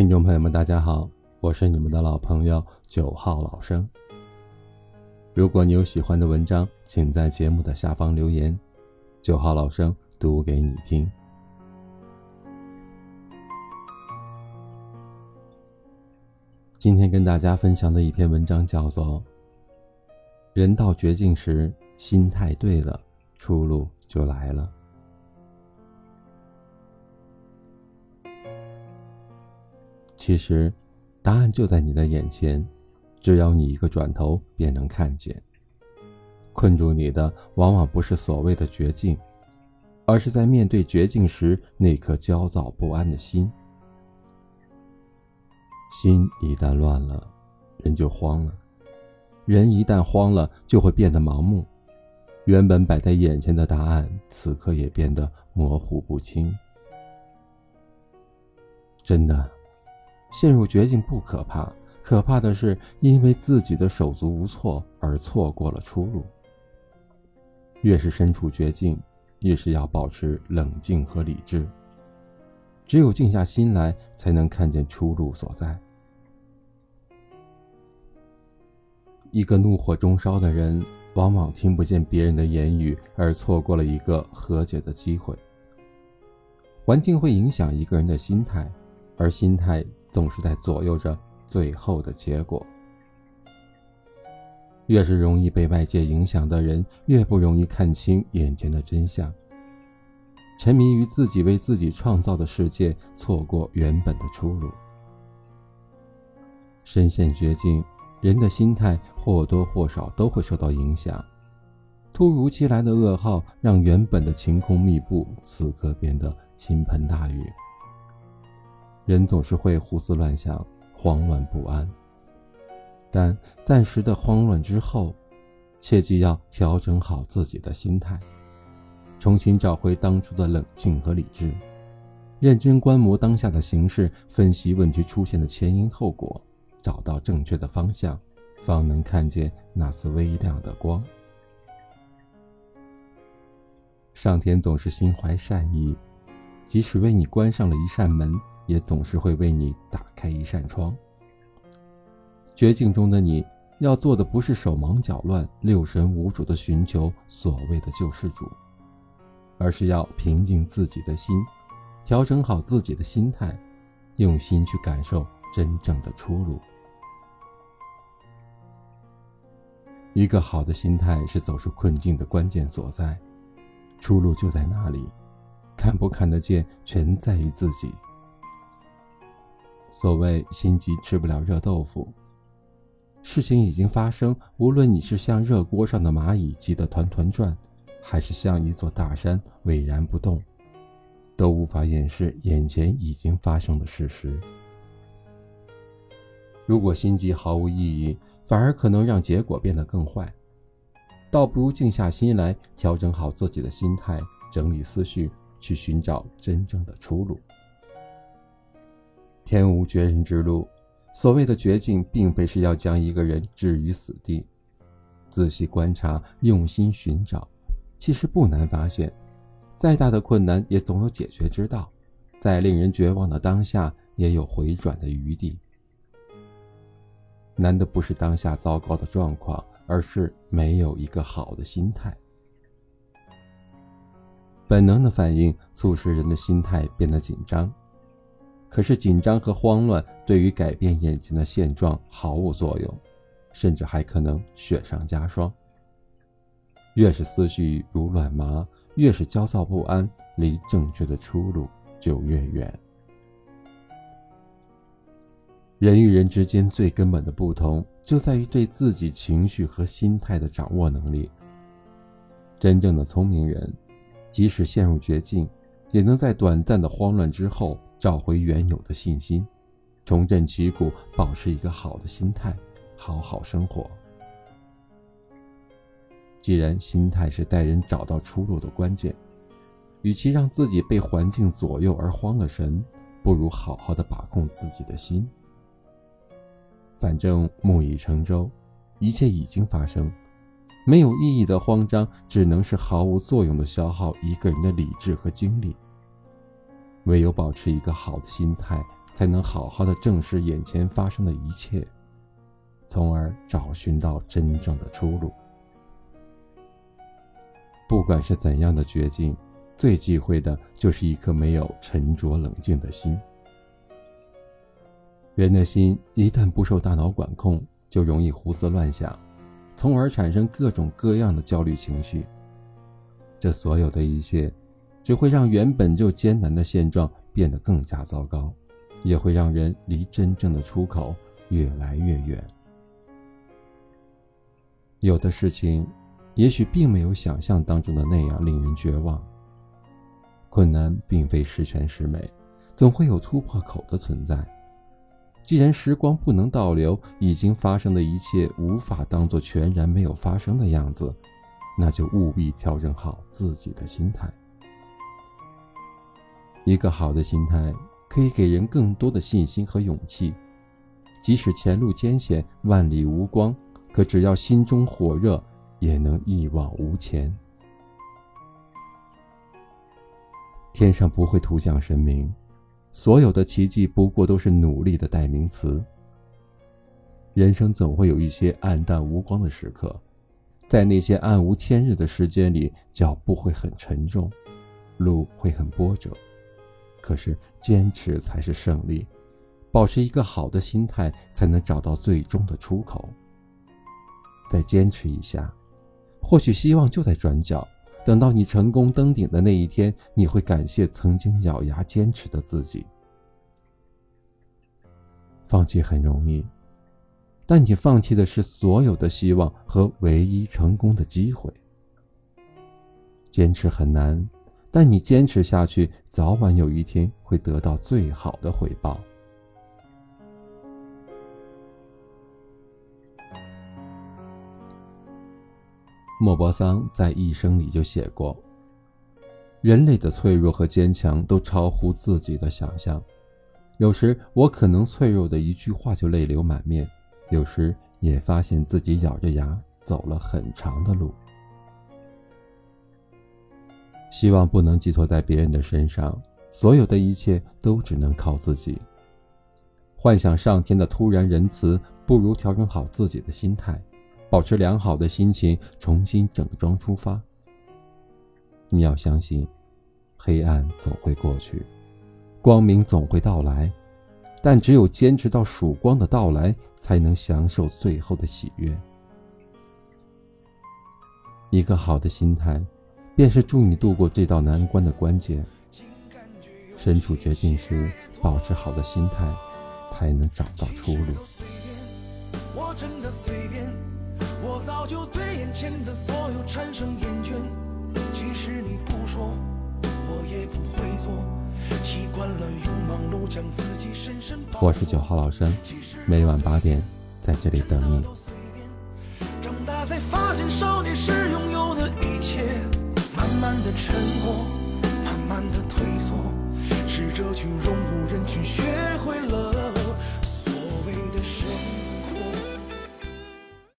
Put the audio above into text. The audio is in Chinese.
听众朋友们，大家好，我是你们的老朋友九号老生。如果你有喜欢的文章，请在节目的下方留言，九号老生读给你听。今天跟大家分享的一篇文章叫做《人到绝境时，心态对了，出路就来了》。其实，答案就在你的眼前，只要你一个转头，便能看见。困住你的，往往不是所谓的绝境，而是在面对绝境时那颗焦躁不安的心。心一旦乱了，人就慌了；人一旦慌了，就会变得盲目。原本摆在眼前的答案，此刻也变得模糊不清。真的。陷入绝境不可怕，可怕的是因为自己的手足无措而错过了出路。越是身处绝境，越是要保持冷静和理智。只有静下心来，才能看见出路所在。一个怒火中烧的人，往往听不见别人的言语，而错过了一个和解的机会。环境会影响一个人的心态，而心态。总是在左右着最后的结果。越是容易被外界影响的人，越不容易看清眼前的真相。沉迷于自己为自己创造的世界，错过原本的出路。身陷绝境，人的心态或多或少都会受到影响。突如其来的噩耗，让原本的晴空密布，此刻变得倾盆大雨。人总是会胡思乱想、慌乱不安，但暂时的慌乱之后，切记要调整好自己的心态，重新找回当初的冷静和理智，认真观摩当下的形势，分析问题出现的前因后果，找到正确的方向，方能看见那丝微亮的光。上天总是心怀善意，即使为你关上了一扇门。也总是会为你打开一扇窗。绝境中的你要做的不是手忙脚乱、六神无主的寻求所谓的救世主，而是要平静自己的心，调整好自己的心态，用心去感受真正的出路。一个好的心态是走出困境的关键所在，出路就在那里，看不看得见全在于自己。所谓心急吃不了热豆腐，事情已经发生，无论你是像热锅上的蚂蚁急得团团转，还是像一座大山巍然不动，都无法掩饰眼前已经发生的事实。如果心急毫无意义，反而可能让结果变得更坏，倒不如静下心来，调整好自己的心态，整理思绪，去寻找真正的出路。天无绝人之路，所谓的绝境，并非是要将一个人置于死地。仔细观察，用心寻找，其实不难发现，再大的困难也总有解决之道，在令人绝望的当下，也有回转的余地。难的不是当下糟糕的状况，而是没有一个好的心态。本能的反应促使人的心态变得紧张。可是紧张和慌乱对于改变眼前的现状毫无作用，甚至还可能雪上加霜。越是思绪如乱麻，越是焦躁不安，离正确的出路就越远。人与人之间最根本的不同，就在于对自己情绪和心态的掌握能力。真正的聪明人，即使陷入绝境，也能在短暂的慌乱之后。找回原有的信心，重振旗鼓，保持一个好的心态，好好生活。既然心态是带人找到出路的关键，与其让自己被环境左右而慌了神，不如好好的把控自己的心。反正木已成舟，一切已经发生，没有意义的慌张，只能是毫无作用的消耗一个人的理智和精力。唯有保持一个好的心态，才能好好的正视眼前发生的一切，从而找寻到真正的出路。不管是怎样的绝境，最忌讳的就是一颗没有沉着冷静的心。人的心一旦不受大脑管控，就容易胡思乱想，从而产生各种各样的焦虑情绪。这所有的一切，只会让原本就艰难的现状变得更加糟糕，也会让人离真正的出口越来越远。有的事情。也许并没有想象当中的那样令人绝望。困难并非十全十美，总会有突破口的存在。既然时光不能倒流，已经发生的一切无法当做全然没有发生的样子，那就务必调整好自己的心态。一个好的心态可以给人更多的信心和勇气，即使前路艰险、万里无光，可只要心中火热。也能一往无前。天上不会突降神明，所有的奇迹不过都是努力的代名词。人生总会有一些暗淡无光的时刻，在那些暗无天日的时间里，脚步会很沉重，路会很波折。可是坚持才是胜利，保持一个好的心态，才能找到最终的出口。再坚持一下。或许希望就在转角，等到你成功登顶的那一天，你会感谢曾经咬牙坚持的自己。放弃很容易，但你放弃的是所有的希望和唯一成功的机会。坚持很难，但你坚持下去，早晚有一天会得到最好的回报。莫泊桑在一生里就写过：“人类的脆弱和坚强都超乎自己的想象。有时我可能脆弱的一句话就泪流满面，有时也发现自己咬着牙走了很长的路。希望不能寄托在别人的身上，所有的一切都只能靠自己。幻想上天的突然仁慈，不如调整好自己的心态。”保持良好的心情，重新整装出发。你要相信，黑暗总会过去，光明总会到来。但只有坚持到曙光的到来，才能享受最后的喜悦。一个好的心态，便是助你度过这道难关的关键。身处绝境时，保持好的心态，才能找到出路。我真的随便。我早就对眼前的所有产生厌倦，即使你不说，我也不会做。习惯了用忙碌将自己深深我是九号老生，每晚八点在这里等你。长大才发现少年时拥有的一切，慢慢慢的沉默，慢慢的退缩，试着去融入人群，学会了。